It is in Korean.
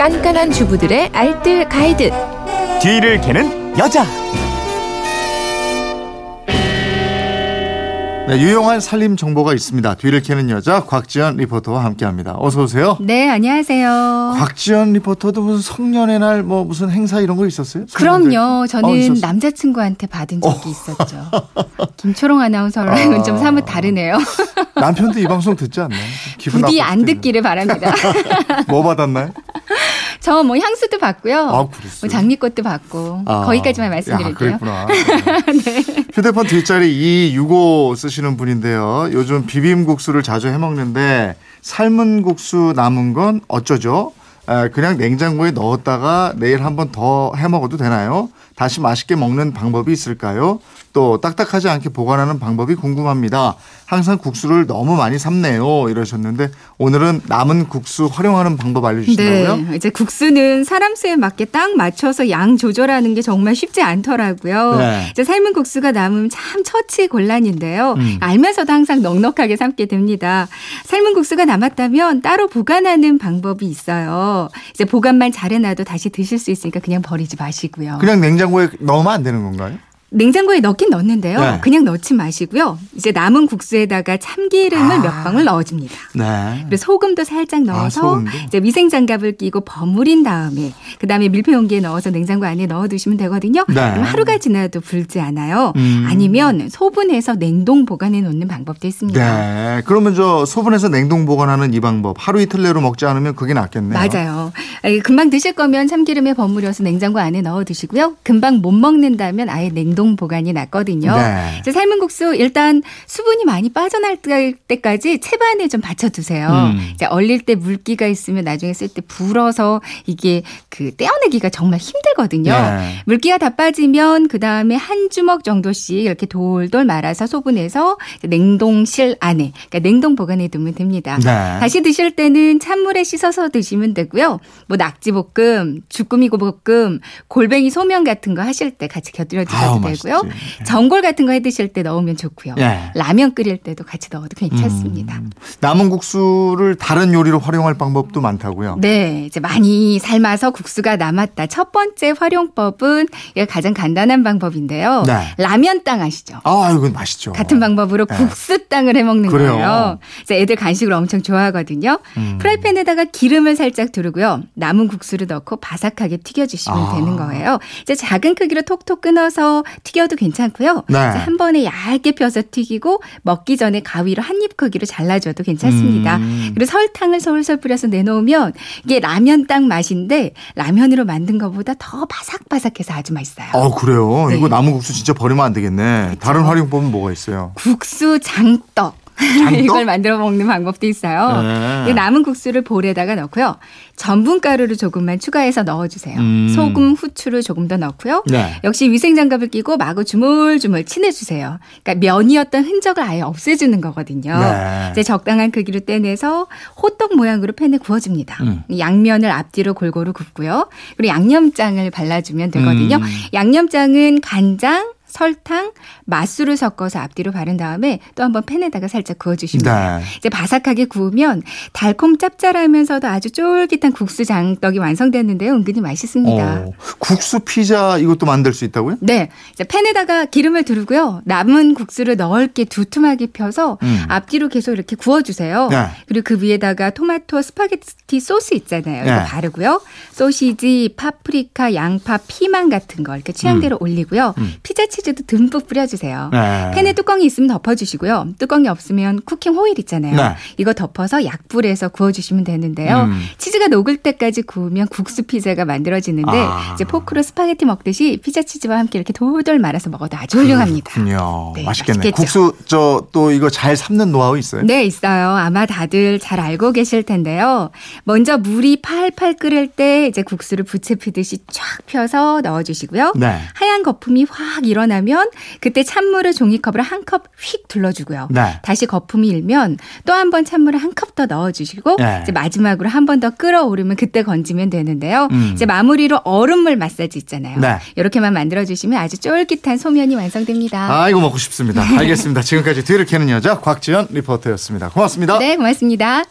깐깐한 주부들의 알뜰 가이드. 뒤를 캐는 여자. 네, 유용한 살림 정보가 있습니다. 뒤를 캐는 여자 곽지연 리포터와 함께합니다. 어서 오세요. 네, 안녕하세요. 곽지연 리포터도 무슨 성년의 날 뭐 무슨 행사 이런 거 있었어요? 그럼요. 저는 어, 있었어요? 남자친구한테 받은 적이 있었죠. 김초롱 아나운서랑은 아. 좀 사뭇 다르네요. 남편도 이 방송 듣지 않나요? 기분 부디 안 듣기를 바랍니다. 뭐 받았나요? 저 뭐 향수도 받고요. 아? 뭐 장미꽃도 받고 아, 거기까지만 야, 말씀드릴게요. 그랬구나. 휴대폰 뒷자리 265 쓰시는 분인데요. 요즘 비빔국수를 자주 해 먹는데 삶은 국수 남은 건 어쩌죠? 에, 그냥 냉장고에 넣었다가 내일 한 번 더 해 먹어도 되나요? 다시 맛있게 먹는 방법이 있을까요? 또 딱딱하지 않게 보관하는 방법이 궁금합니다. 항상 국수를 너무 많이 삶네요. 이러셨는데 오늘은 남은 국수 활용하는 방법 알려주신다고요? 네, 이제 국수는 사람 수에 맞게 딱 맞춰서 양 조절하는 게 정말 쉽지 않더라고요. 네. 이제 삶은 국수가 남으면 참 처치 곤란인데요. 음. 알면서도 항상 넉넉하게 삶게 됩니다. 삶은 국수가 남았다면 따로 보관하는 방법이 있어요. 이제 보관만 잘 해놔도 다시 드실 수 있으니까 그냥 버리지 마시고요. 그냥 냉장고에 넣으면 안 되는 건가요? 냉장고에 넣긴 넣는데요. 네. 그냥 넣지 마시고요. 이제 남은 국수에다가 참기름을 아. 몇 방울 넣어줍니다. 네. 그리고 소금도 살짝 넣어서 아, 소금도? 이제 위생 장갑을 끼고 버무린 다음에 그 다음에 밀폐 용기에 넣어서 냉장고 안에 넣어 두시면 되거든요. 네. 그럼 하루가 지나도 불지 않아요. 음. 아니면 소분해서 냉동 보관해 놓는 방법도 있습니다. 네. 그러면 저 소분해서 냉동 보관하는 이 방법 하루 이틀 내로 먹지 않으면 그게 낫겠네요. 맞아요. 금방 드실 거면 참기름에 버무려서 냉장고 안에 넣어 두시고요. 금방 못 먹는다면 아예 냉동 보관이 낫거든요. 네. 삶은 국수 일단 수분이 많이 빠져날 때- 때까지 채반에 좀 받쳐두세요. 음. 이제 얼릴 때 물기가 있으면 나중에 쓸 때 불어서 이게 그 떼어내기가 정말 힘들거든요. 네. 물기가 다 빠지면 그 다음에 한 주먹 정도씩 이렇게 돌돌 말아서 소분해서 냉동실 안에 그러니까 냉동 보관해 두면 됩니다. 네. 다시 드실 때는 찬물에 씻어서 드시면 되고요. 뭐 낙지 볶음, 주꾸미 볶음, 골뱅이 소면 같은 거 하실 때 같이 곁들여 아우, 드셔도 되고요. 맛있지. 전골 같은 거 해 드실 때 넣으면 좋고요. 예. 라면 끓일 때도 같이 넣어도 괜찮습니다. 음. 남은 국수를 다른 요리로 활용할 방법도 많다고요. 네, 이제 많이 삶아서 국수가 남았다. 첫 번째 활용법은 가장 간단한 방법인데요. 네. 라면 땅 아시죠? 아, 이건 맛있죠. 같은 방법으로 네. 국수 땅을 해 먹는. 거예요. 이제 애들 간식을 엄청 좋아하거든요. 음. 프라이팬에다가 기름을 살짝 두르고요. 남은 국수를 넣고 바삭하게 튀겨주시면 아. 되는 거예요. 이제 작은 크기로 톡톡 끊어서 튀겨도 괜찮고요. 네. 한 번에 얇게 펴서 튀기고 먹기 전에 가위로 한 입 크기로 잘라줘도 괜찮습니다. 음. 그리고 설탕을 솔솔 뿌려서 내놓으면 이게 라면 땅 맛인데 라면으로 만든 것보다 더 바삭바삭해서 아주 맛있어요. 어, 그래요. 네. 이거 남은 국수 진짜 버리면 안 되겠네. 다른 활용법은 뭐가 있어요? 국수 장떡. 이걸 만들어 먹는 방법도 있어요. 네. 이 남은 국수를 볼에다가 넣고요. 전분가루를 조금만 추가해서 넣어주세요. 음. 소금, 후추를 조금 더 넣고요. 네. 역시 위생장갑을 끼고 마구 주물주물 친해주세요. 그러니까 면이었던 흔적을 아예 없애주는 거거든요. 네. 이제 적당한 크기로 떼내서 호떡 모양으로 팬에 구워줍니다. 음. 양면을 앞뒤로 골고루 굽고요. 그리고 양념장을 발라주면 되거든요. 음. 양념장은 간장, 설탕, 맛술을 섞어서 앞뒤로 바른 다음에 또 한번 팬에다가 살짝 데워요. 네. 이제 바삭하게 구우면 달콤 짭짤하면서도 아주 쫄깃한 국수 장떡이 완성됐는데요. 은근히 맛있습니다. 어, 국수 피자 이것도 만들 수 있다고요? 네. 이제 팬에다가 기름을 두르고요. 남은 국수를 넓게 두툼하게 펴서 음. 앞뒤로 계속 이렇게 구워주세요. 네. 그리고 그 위에다가 토마토 스파게티 소스 있잖아요. 이거 네. 바르고요. 소시지, 파프리카, 양파, 피망 같은 거 이렇게 취향대로 올리고요. 음. 피자 치즈도 듬뿍 뿌려주세요. 네. 팬에 뚜껑이 있으면 덮어주시고요. 뚜껑이 없으면 쿠킹 호일 있잖아요. 네. 이거 덮어서 약불에서 구워주시면 되는데요. 음. 치즈가 녹을 때까지 구우면 국수 피자가 만들어지는데 아. 이제 포크로 스파게티 먹듯이 피자 치즈와 함께 이렇게 돌돌 말아서 먹어도 아주 훌륭합니다. 그렇군요. 네, 맛있겠네. 맛있겠죠. 국수 저 또 이거 잘 삶는 노하우 있어요? 네, 있어요. 아마 다들 잘 알고 계실 텐데요. 먼저 물이 팔팔 끓을 때 이제 국수를 부채 피듯이 쫙 펴서 넣어주시고요. 네. 하얀 거품이 확 일어나면 그때 찬물을 종이컵으로 한 컵 휙 둘러주고요. 네. 다시 거품이 일면 또 한 번 찬물을 한 컵 더 넣어주시고 네. 이제 마지막으로 한 번 더 끓어오르면 그때 건지면 되는데요. 음. 이제 마무리로 얼음물 마사지 있잖아요. 네. 이렇게만 만들어주시면 아주 쫄깃한 소면이 완성됩니다. 아, 이거 먹고 싶습니다. 알겠습니다. 지금까지 뒤를 캐는 여자 곽지연 리포터였습니다. 고맙습니다. 네, 고맙습니다.